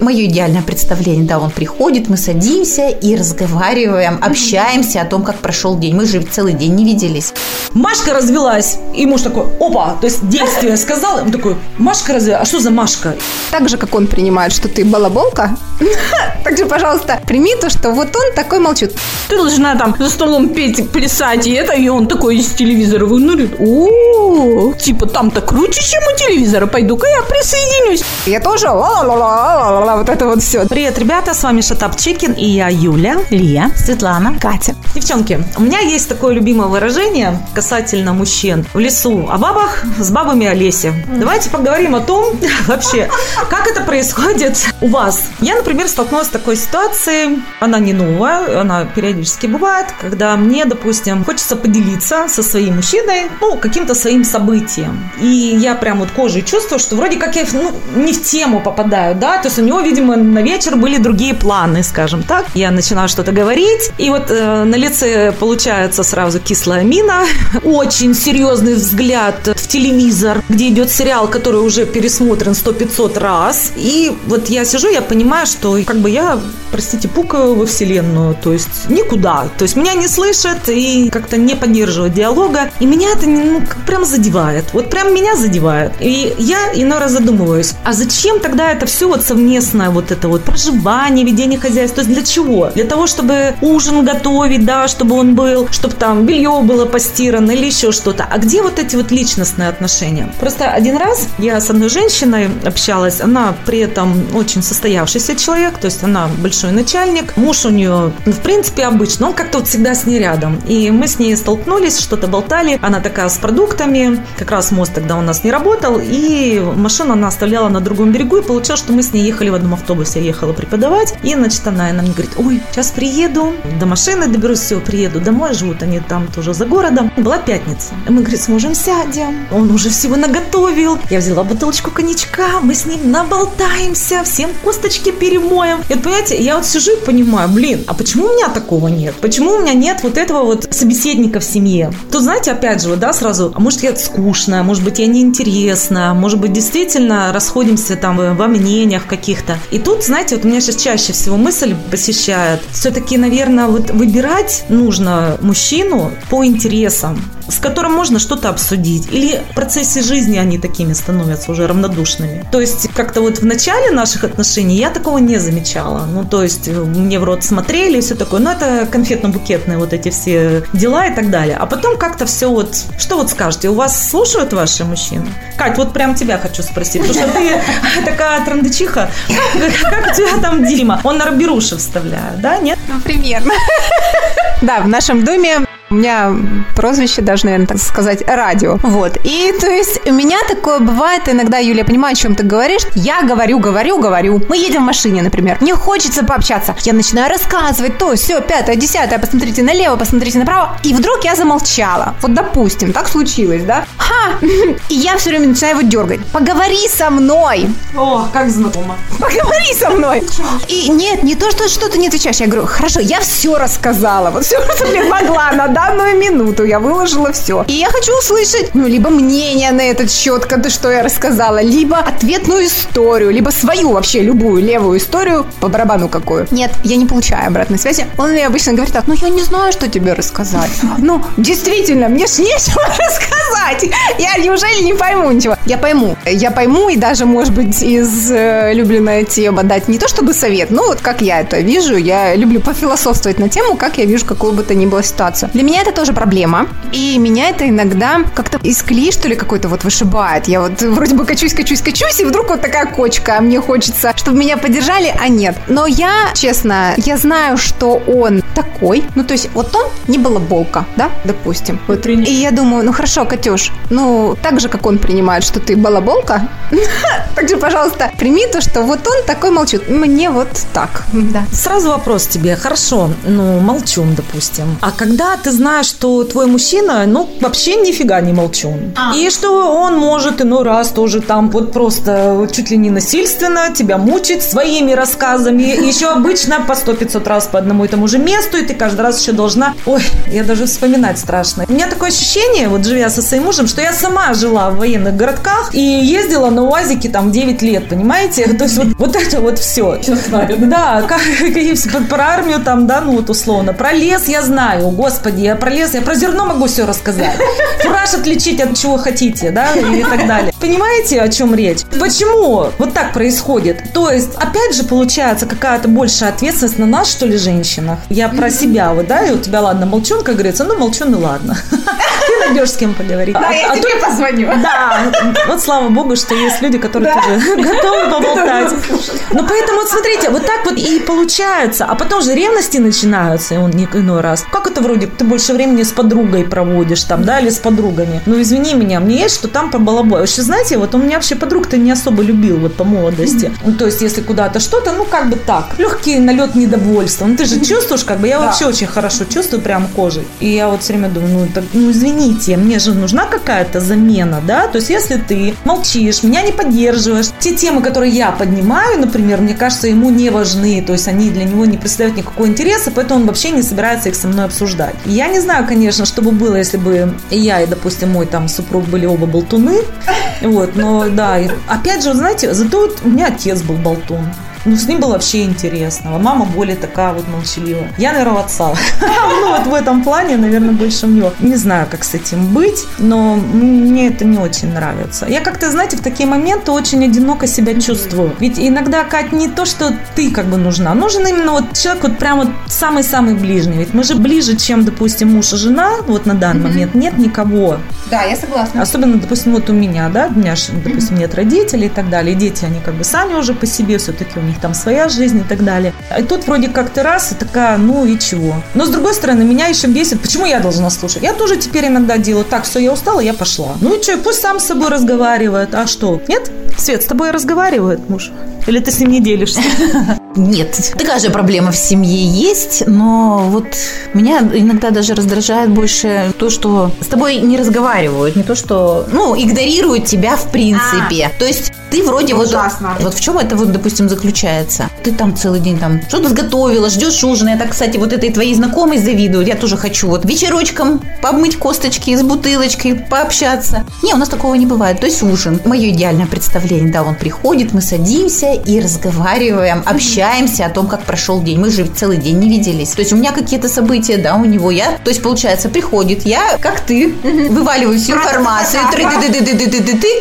Мое идеальное представление, да, он приходит, мы садимся и разговариваем, общаемся о том, как прошел день. Мы же целый день не виделись. Машка развелась. И муж такой, опа, то есть действие сказал. Он такой, Машка развелась, а что за Машка? Так же, как он принимает, что ты балаболка, так же, пожалуйста, прими то, что вот он такой молчит. Ты должна там за столом петь, плясать, и это, и он такой из телевизора вынурит. О, типа там-то круче, чем у телевизора. Пойду-ка я присоединюсь. Я тоже ла-ла-ла-ла-ла, вот это вот все. Привет, ребята, с вами Шатап Чикин, и я Юля, Лия, Светлана, Катя. Девчонки, у меня есть такое любимое выражение касательно мужчин. В лесу о бабах, с бабами о лесе. Давайте поговорим о том, вообще, как это происходит у вас. Я, например, столкнулась с такой ситуацией, она не новая, она периодически бывает, когда мне, допустим, хочется поделиться со своим мужчиной, ну, каким-то своим событием. И я прям вот кожей чувствую, что вроде как я ну, не в тему попадаю, да, то есть у него, видимо, на вечер были другие планы, скажем так. Я начинаю что-то говорить, и вот э, на лице получается сразу кислая мина, очень серьезный взгляд в телевизор, где идет сериал, который уже пересмотрен 100-500 раз. И вот я сижу, я понимаю, что как бы я, простите, пукаю во вселенную, то есть никуда. То есть меня не слышат и как-то не поддерживают диалога. И меня это ну, прям задевает. Вот прям меня задевает. И я иной раз задумываюсь, а зачем тогда это все вот совместное вот это вот проживание, ведение хозяйства? То есть для чего? Для того, чтобы ужин готовить, да, чтобы он был, чтобы там белье было постирано или еще что-то. А где вот эти вот личностные отношения? Просто один раз я с одной женщиной общалась, она при этом очень состоявшийся человек, то есть она большой начальник, муж у нее, ну, в принципе, обычно, он как-то вот всегда с ней рядом. И мы с ней столкнулись, что-то болтали, она такая с продуктами, как раз мост тогда у нас не работал, и машину она оставляла на другом берегу, и получилось, что мы с ней ехали в одном автобусе, я ехала преподавать, и, значит, она, она мне говорит, ой, сейчас приеду, до машины доберусь, все, приеду домой, живут они там тоже за городом. Была пятница. Мы, говорит, с мужем сядем, он уже всего наготовил. Я взяла бутылочку коньячка, мы с ним наболтаемся, всем косточки перемоем. И вот, понимаете, я вот сижу и понимаю, блин, а почему у меня такого нет? Почему у меня нет вот этого вот собеседника в семье? Тут, знаете, опять же, вот, да, сразу, а может, я скучная, может быть, я неинтересна, может быть, действительно расходимся там во мнениях каких-то. И тут, знаете, вот у меня сейчас чаще всего мысль посещает, все-таки, наверное, вот выбирать нужно мужчину по интересам с которым можно что-то обсудить. Или в процессе жизни они такими становятся уже равнодушными. То есть как-то вот в начале наших отношений я такого не замечала. Ну, то есть мне в рот смотрели и все такое. Ну, это конфетно-букетные вот эти все дела и так далее. А потом как-то все вот... Что вот скажете? У вас слушают ваши мужчины? Кать, вот прям тебя хочу спросить. Потому что ты такая трандычиха. Как у тебя там Дима? Он на Роберуши вставляет, да? Нет? Ну, примерно. Да, в нашем доме у меня прозвище, даже, наверное, так сказать, радио. Вот. И, то есть, у меня такое бывает иногда, Юля, я понимаю, о чем ты говоришь. Я говорю, говорю, говорю. Мы едем в машине, например. Мне хочется пообщаться. Я начинаю рассказывать то, все, пятое, десятое, посмотрите налево, посмотрите направо. И вдруг я замолчала. Вот, допустим, так случилось, да? Ха! И я все время начинаю его дергать. Поговори со мной. О, как знакомо. Поговори со мной. И нет, не то, что что-то не отвечаешь. Я говорю, хорошо, я все рассказала. Вот все, что мне могла на данную минуту я выложила все. И я хочу услышать, ну, либо мнение на этот счет, когда что я рассказала, либо ответную историю, либо свою вообще любую левую историю, по барабану какую. Нет, я не получаю обратной связи. Он мне обычно говорит так, ну, я не знаю, что тебе рассказать. Ну, действительно, мне ж нечего рассказать. Я неужели не пойму ничего? Я пойму. Я пойму и даже, может быть, из э, тема дать не то чтобы совет, но вот как я это вижу, я люблю пофилософствовать на тему, как я вижу какую бы то ни было ситуацию. Для меня это тоже проблема. И меня это иногда как-то из клей, что ли, какой-то вот вышибает. Я вот вроде бы качусь, качусь, качусь, и вдруг вот такая кочка. А мне хочется, чтобы меня поддержали, а нет. Но я, честно, я знаю, что он такой. Ну, то есть вот он не балаболка, да, допустим. Вот. И я думаю, ну хорошо, Катюш, ну так же, как он принимает, что ты балаболка, так же, пожалуйста, прими то, что вот он такой молчит. Мне вот так, да. Сразу вопрос тебе. Хорошо, ну, молчун, допустим. А когда ты знаешь, что твой мужчина, ну, вообще нифига не молчун. А. И что он может иной раз тоже там вот просто чуть ли не насильственно тебя мучить своими рассказами. Еще обычно по сто 500 раз по одному и тому же месту, и ты каждый раз еще должна... Ой, я даже вспоминать страшно. У меня такое ощущение, вот живя со своим мужем, что я сама жила в военных городках и ездила на УАЗике там 9 лет, понимаете? То есть вот, вот это вот все. Да, как, про армию там, да, ну вот условно. Про лес я знаю, господи, я про лес, я про зерно могу все рассказать. Фураж отличить от чего хотите, да, и так далее. Понимаете, о чем речь? Почему вот так происходит? То есть, опять же, получается какая-то большая ответственность на нас, что ли, женщинах. Я про себя, вот, да, и у тебя, ладно, молчун, как говорится, ну, молчун, и ладно. Найдешь с кем поговорить. Да, я а тебе позвоню. Да, вот слава богу, что есть люди, которые тоже готовы поболтать. Ну, поэтому, вот смотрите, вот так вот и получается. А потом же ревности начинаются, и он иной раз. Как это вроде, ты больше времени с подругой проводишь там, да, или с подругами. Ну, извини меня, мне есть, что там по балабой. Вообще, знаете, вот он меня вообще подруг-то не особо любил вот по молодости. Ну, то есть, если куда-то что-то, ну, как бы так. Легкий налет недовольства. Ну, ты же чувствуешь, как бы, я вообще очень хорошо чувствую прям кожей. И я вот все время думаю, ну, так, ну, извините, мне же нужна какая-то замена, да? То есть, если ты молчишь, меня не поддерживаешь, те темы, которые я поднимаю, например, мне кажется, ему не важны, то есть они для него не представляют никакого интереса, поэтому он вообще не собирается их со мной обсуждать. Я не знаю, конечно, что бы было, если бы я и, допустим, мой там супруг были оба болтуны, вот, но да, опять же, знаете, зато вот у меня отец был болтун. Ну, с ним было вообще интересно. Мама более такая вот молчаливая. Я, наверное, отца. Ну, вот в этом плане, наверное, больше мне. Не знаю, как с этим быть, но мне это не очень нравится. Я как-то, знаете, в такие моменты очень одиноко себя чувствую. Ведь иногда, Кать, не то, что ты как бы нужна. Нужен именно вот человек вот прям вот самый-самый ближний. Ведь мы же ближе, чем, допустим, муж и жена вот на данный момент. Нет никого. Да, я согласна. Особенно, допустим, вот у меня, да, у меня, допустим, нет родителей и так далее. Дети, они как бы сами уже по себе все-таки у них них там своя жизнь и так далее. И тут вроде как ты раз и такая, ну и чего. Но с другой стороны, меня еще бесит, почему я должна слушать? Я тоже теперь иногда делаю так, все, я устала, я пошла. Ну и что, пусть сам с собой разговаривает. А что? Нет? Свет, с тобой разговаривает муж? Или ты с ним не делишься? Нет, такая же проблема в семье есть, но вот меня иногда даже раздражает больше то, что с тобой не разговаривают, не то, что, ну, игнорируют тебя в принципе. А. То есть ты вроде Ужасно. вот... Вот в чем это вот, допустим, заключается? Ты там целый день там что-то сготовила, ждешь ужина. Я так, кстати, вот этой твоей знакомой завидую. Я тоже хочу вот вечерочком помыть косточки с бутылочкой, пообщаться. Не, у нас такого не бывает. То есть ужин. Мое идеальное представление, да, он приходит, мы садимся и разговариваем, общаемся о том, как прошел день. Мы же целый день не виделись. То есть у меня какие-то события, да, у него я. То есть, получается, приходит я, как ты, вываливаю всю информацию,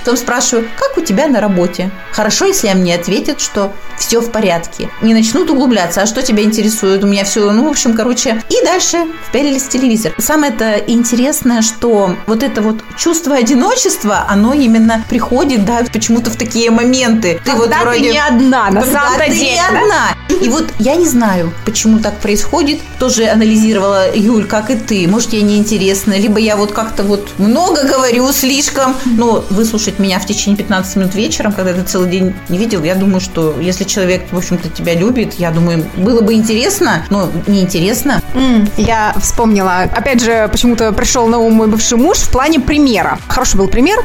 потом спрашиваю, как у тебя на работе. Хорошо, если мне ответят, что все в порядке. Не начнут углубляться, а что тебя интересует? У меня все, ну, в общем, короче. И дальше вперились в телевизор. Самое это интересное, что вот это вот чувство одиночества, оно именно приходит, да, почему-то в такие моменты. Ты Когда вот вроде... ты не одна, на самом-то деле. не одна. И вот я не знаю, почему так происходит. Тоже анализировала Юль, как и ты. Может, ей неинтересно, либо я вот как-то вот много говорю слишком. Но выслушать меня в течение 15 минут вечером, когда ты целый день не видел, я думаю, что если человек, в общем-то, тебя любит, я думаю, было бы интересно, но неинтересно. Mm, я вспомнила, опять же, почему-то пришел на ум мой бывший муж в плане примера. Хороший был пример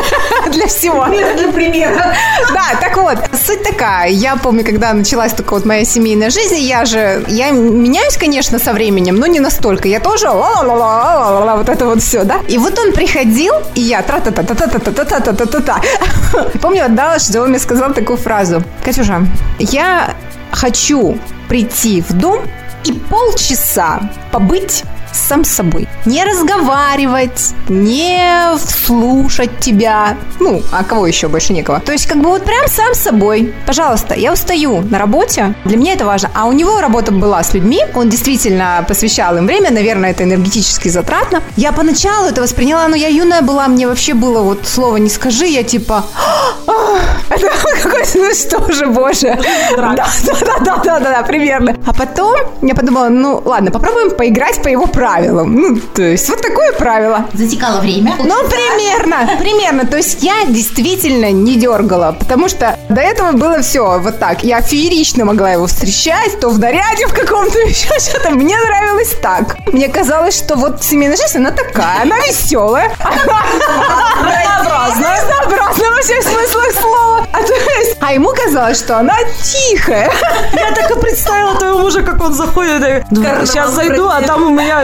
для всего. Пример для примера. Да, так вот, суть такая. Я помню, когда началась такая вот моя семейная жизнь, я же, я меняюсь, конечно, со временем, но не настолько. Я тоже вот это вот все, да. И вот он приходил, и я тра та та та та та та та та та та Помню, отдала, что он мне сказал такую фразу. Катюша, я хочу прийти в дом и полчаса побыть сам с собой. Не разговаривать, не слушать тебя. Ну, а кого еще больше некого. То есть, как бы вот прям сам с собой. Пожалуйста, я устаю на работе. Для меня это важно. А у него работа была с людьми. Он действительно посвящал им время. Наверное, это энергетически затратно. Я поначалу это восприняла, но я юная была, мне вообще было вот слово не скажи, я типа... Это какой-то ну что же, боже. Да, да, да, да, да, да, примерно. А потом я подумала, ну ладно, попробуем поиграть по его правилам. Ну, то есть вот такое правило. Затекало время. Ну, примерно, примерно. То есть я действительно не дергала, потому что до этого было все вот так. Я феерично могла его встречать, то в наряде в каком-то еще что-то. Мне нравилось так. Мне казалось, что вот семейная жизнь, она такая, она веселая. Разнообразная. Во всех смыслах слова. А, то есть, а ему казалось, что она тихая. Я так и представила твоего мужа, как он заходит. Сейчас зайду, а там у меня.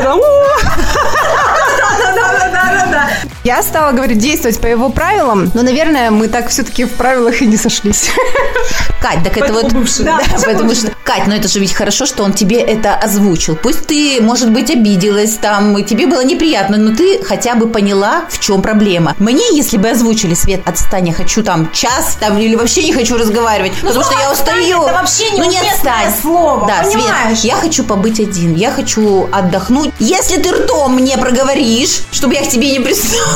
Я стала, говорить, действовать по его правилам, но, наверное, мы так все-таки в правилах и не сошлись. Кать, так это вот... Да, потому что... Кать, ну это же ведь хорошо, что он тебе это озвучил. Пусть ты, может быть, обиделась там, и тебе было неприятно, но ты хотя бы поняла, в чем проблема. Мне, если бы озвучили, Свет, отстань, я хочу там час, там, или вообще не хочу разговаривать, потому что я устаю. это вообще Ну не отстань. слово, Да, понимаешь? Свет, я хочу побыть один, я хочу отдохнуть. Если ты ртом мне проговоришь, чтобы я к тебе не пристала,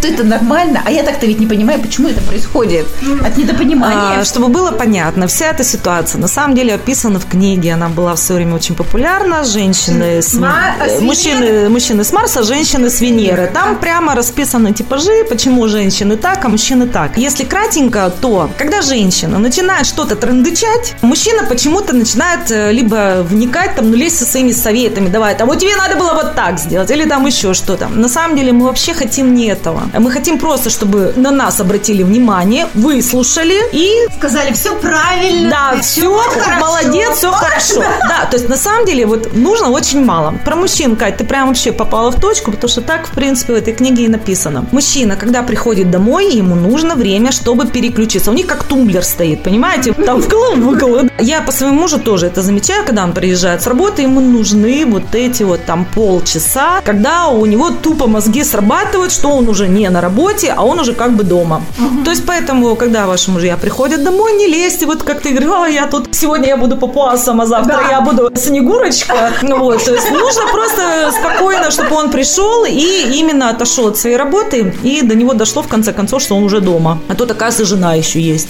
то это нормально. А я так-то ведь не понимаю, почему это происходит. От недопонимания. А, чтобы было понятно, вся эта ситуация на самом деле описана в книге. Она была в свое время очень популярна. Женщины с, Ма- с мужчины, мужчины с Марса, женщины с Венеры. Там прямо расписаны типажи, почему женщины так, а мужчины так. Если кратенько, то когда женщина начинает что-то трындычать, мужчина почему-то начинает э, либо вникать, там, ну, лезть со своими советами, давай, там, вот тебе надо было вот так сделать, или там еще что-то. На самом деле мы вообще хотим не этого. Мы хотим просто, чтобы на нас обратили внимание, выслушали и Сказали, все правильно. да, все, молодец, все хорошо. Да, то есть на самом деле вот нужно очень мало. Про мужчин, Кать, ты прям вообще попала в точку, потому что так, в принципе, в этой книге и написано. Мужчина, когда приходит домой, ему нужно время, чтобы переключиться. У них как тумблер стоит, понимаете? Там вкл, выкл. Я по своему мужу тоже это замечаю, когда он приезжает с работы, ему нужны вот эти вот там полчаса, когда у него тупо мозги срабатывают, что он уже не на работе, а он уже как бы дома. То есть поэтому, когда ваши мужья приходят домой, не лезьте, вот как ты говорила, «А, я тут сегодня я буду папуасом, а завтра я буду снегурочка. Ну вот, то есть нужно просто спокойно, чтобы он пришел и именно отошел от своей работы, и до него дошло в конце концов, что он уже дома. А тут, оказывается, жена еще есть.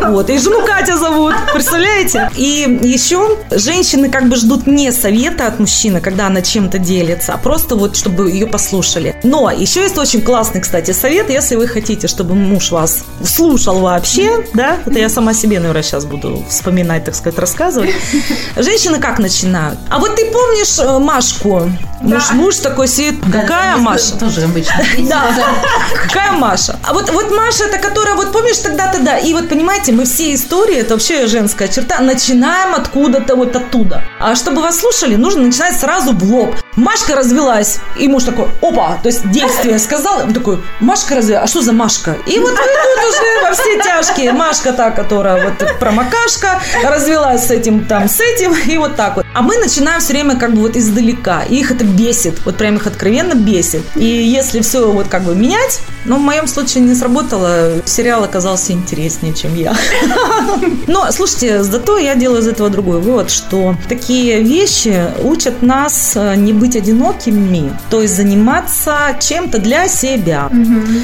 Вот, и жену Катя зовут, представляете? И еще женщины как бы ждут не совета от мужчины, когда она чем-то делится, а просто вот, чтобы ее послушали. Но еще есть очень классный, кстати, совет, если вы хотите, чтобы муж вас слушал вообще, да, это я сама себе, наверное, сейчас буду вспоминать, так сказать, рассказывать. Женщины как начинают? А вот ты помнишь э, Машку? Муж, муж такой сидит, какая Маша? Тоже обычно. Да, какая Маша? А вот, вот Маша, это которая, вот помнишь тогда-то, да. И вот понимаете, мы все истории, это вообще женская черта, начинаем откуда-то вот оттуда. А чтобы вас слушали, нужно начинать сразу в лоб. Машка развелась. И муж такой, опа, то есть действие сказал. Он такой, Машка развелась, а что за Машка? И вот вы тут уже во все тяжкие. Машка та, которая вот промокашка, развелась с этим, там, с этим, и вот так вот. А мы начинаем все время как бы вот издалека. И их это бесит, вот прям их откровенно бесит. И если все вот как бы менять, но в моем случае не сработало, сериал оказался интереснее, чем я. Но, слушайте, зато я делаю из этого другой вывод, что такие вещи учат нас э, не быть одинокими, то есть заниматься чем-то для себя.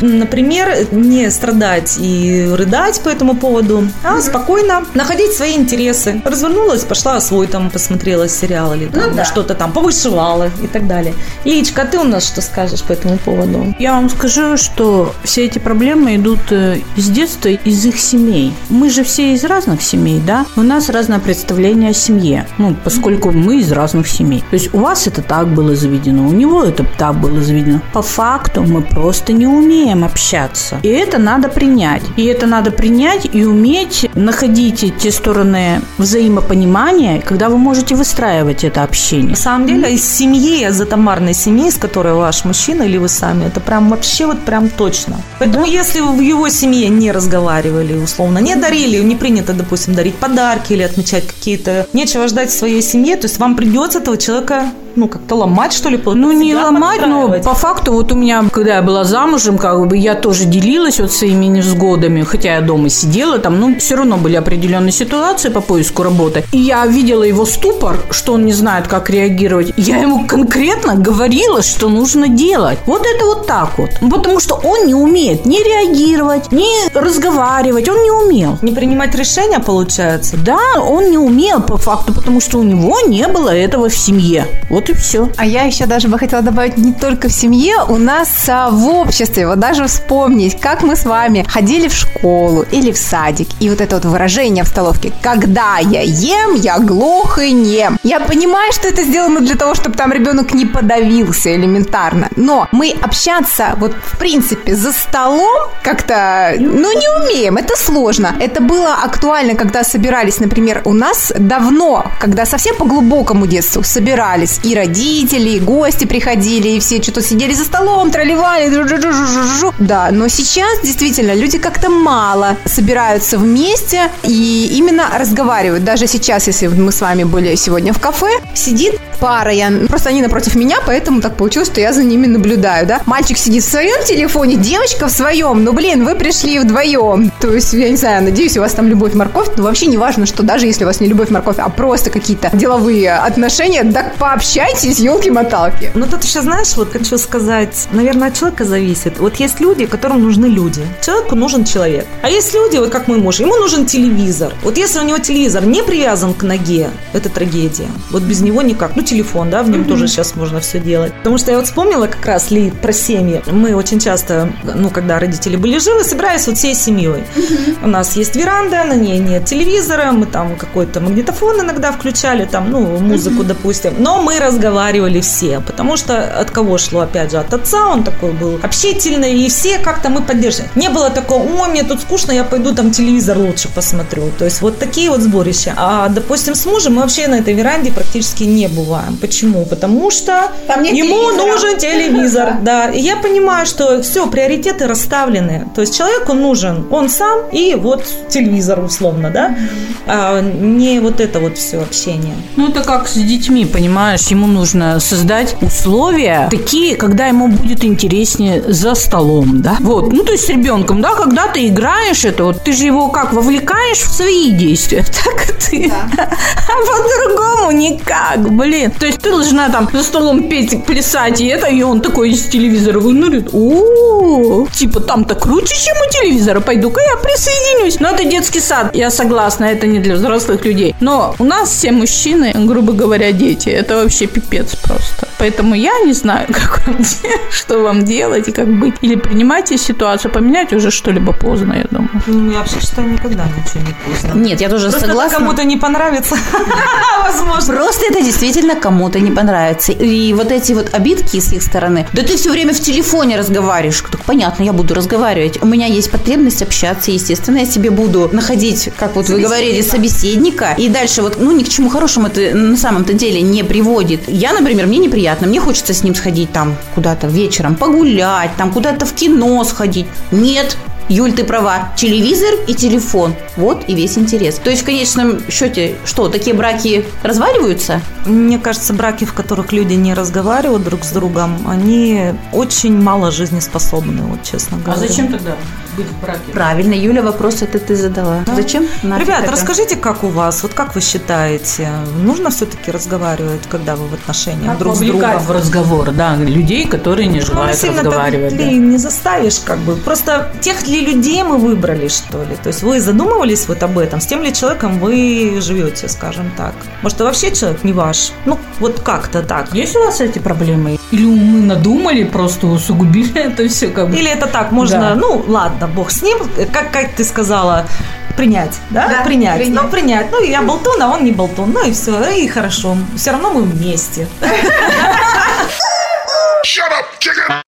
Например, не страдать и рыдать по этому поводу, а спокойно находить свои интересы. Развернулась, пошла свой там посмотрела сериал или там что-то там повышивала и так далее. Личка, а ты у нас что скажешь по этому поводу? Я вам скажу, что все эти проблемы идут э, с детства, из их семей. Мы же все из разных семей, да? У нас разное представление о семье, ну, поскольку мы из разных семей. То есть у вас это так было заведено, у него это так было заведено. По факту мы просто не умеем общаться. И это надо принять. И это надо принять и уметь находить те стороны взаимопонимания, когда вы можете выстраивать это общение. На самом деле, из семьи, из атомарной семьи, с которой ваш мужчина или вы сами, это прям вообще вот прям точно. Поэтому если вы в его семье не разговаривали, условно, не дарили, не принято, допустим, дарить подарки или отмечать какие-то, нечего ждать в своей семье, то есть вам придется этого человека, ну, как-то ломать, что ли, Ну, не ломать, но по факту, вот у меня, когда я была замужем, как бы я тоже делилась вот своими невзгодами, хотя я дома сидела там, ну, все равно были определенные ситуации по поиску работы. И я видела его ступор, что он не знает, как реагировать. Я ему конкретно говорила, что нужно делать. Вот это вот так вот. Потому что он не умеет ни реагировать, ни разговаривать. Он не умел. Не принимать решения, получается? Да, он не умел по факту, потому что у него не было этого в семье. Вот и все. А я еще даже бы хотела добавить не только в семье, у нас а, в обществе. Вот даже вспомнить, как мы с вами ходили в школу или в садик. И вот это вот выражение в столовке «Когда я ем, я глух и нем». Я понимаю, что это сделано для того, чтобы там ребенок не подавился элементарно. Но мы общаться вот в принципе за столом как-то, ну, не умеем. Это сложно. Это было актуально, когда собирались, например, у нас давно, когда совсем по глубокому детству собирались и родители, и гости приходили, и все что-то сидели за столом, тролливали, да, но сейчас действительно люди как-то мало собираются вместе и именно разговаривают. Даже сейчас, если мы с вами были сегодня в кафе, сидит пара, я, просто они напротив меня, поэтому так получилось, что я за ними наблюдаю, да. Мальчик сидит в своем телефоне, девочка в своем, ну, блин, вы пришли вдвоем. То есть, я не знаю, надеюсь, у вас там любовь, морковь, но вообще не важно, что даже если у вас не любовь, морковь, а просто какие-то деловые отношения, так пообщайтесь, елки-моталки. Ну, тут еще, знаешь, вот хочу сказать, наверное, от человека зависит. Вот есть люди, которым нужны люди. Человеку нужен человек. А есть люди, вот как мой муж, ему нужен телевизор. Вот если у него телевизор не привязан к ноге, это трагедия. Вот без него никак. Ну, телефон, да, в нем mm-hmm. тоже сейчас можно все делать. Потому что я вот вспомнила как раз ли про семьи. Мы очень часто, ну, когда родители были живы, собирались вот всей семьей. У нас есть веранда, на ней нет телевизора, мы там какой-то магнитофон иногда включали, там, ну, музыку, допустим. Но мы разговаривали все, потому что от кого шло, опять же, от отца, он такой был общительный, и все как-то мы поддерживали. Не было такого, о, мне тут скучно, я пойду там телевизор лучше посмотрю. То есть вот такие вот сборища. А, допустим, с мужем мы вообще на этой веранде практически не бываем. Почему? Потому что ему телевизора. нужен телевизор. Да. И я понимаю, что все, приоритеты расставлены. То есть человеку нужен он сам и вот телевизор условно, да? А не вот это вот все общение. Ну, это как с детьми, понимаешь? Ему нужно создать условия такие, когда ему будет интереснее за столом, да? Вот. Ну, то есть с ребенком, да, когда ты играешь это, вот ты же его как вовлекаешь в свои действия, так ты. Да. А по-другому никак, блин. То есть ты должна там за столом петь, плясать, и это, и он такой из телевизора вынурит. О, типа там-то круче, чем у телевизора. Пойду-ка я присоединюсь. Но это детский сад. Я согласна, это не для взрослых людей. Но у нас все мужчины, грубо говоря, дети. Это вообще пипец просто. Поэтому я не знаю, как вам, что вам делать и как быть. Или принимайте ситуацию, поменять уже что-либо поздно, я думаю. Ну, я вообще считаю, никогда ничего не поздно. Нет, я тоже Просто согласна. кому-то не понравится. Возможно. Просто это действительно кому-то не понравится. И вот эти вот обидки с их стороны. Да ты все время в телефоне разговариваешь. Так понятно, я буду разговаривать. У меня есть потребность общаться, естественно. Я себе буду находить, как вот вы говорили, собеседника. И дальше вот, ну, ни к чему хорошему это на самом-то деле не приводит. Я, например, мне неприятно. Мне хочется с ним сходить там куда-то вечером, погулять, там куда-то в кино сходить. Нет, Юль, ты права. Телевизор и телефон. Вот и весь интерес. То есть, в конечном счете, что, такие браки разваливаются? Мне кажется, браки, в которых люди не разговаривают друг с другом, они очень мало жизнеспособны, вот честно говоря. А зачем тогда быть в браке? Правильно, Юля, вопрос этот ты задала. Да. Зачем? Нафиг Ребят, это? расскажите, как у вас, вот как вы считаете, нужно все-таки разговаривать, когда вы в отношениях как друг с другом? в разговор, да, людей, которые не желают ну, разговаривать. Да. не заставишь, как бы. Просто тех ли людей мы выбрали, что ли? То есть вы задумывались вот об этом? С тем ли человеком вы живете, скажем так? Может, вообще человек не ваш? Ну, вот как-то так. Есть у вас эти проблемы? Или мы надумали, просто усугубили это все как бы? Или это так, можно, да. ну, ладно, бог с ним, как, как ты сказала, принять, да? да принять. принять. Ну, принять. Ну, я болтун, а он не болтун. Ну и все, и хорошо. Все равно мы вместе. Shut up, chicken!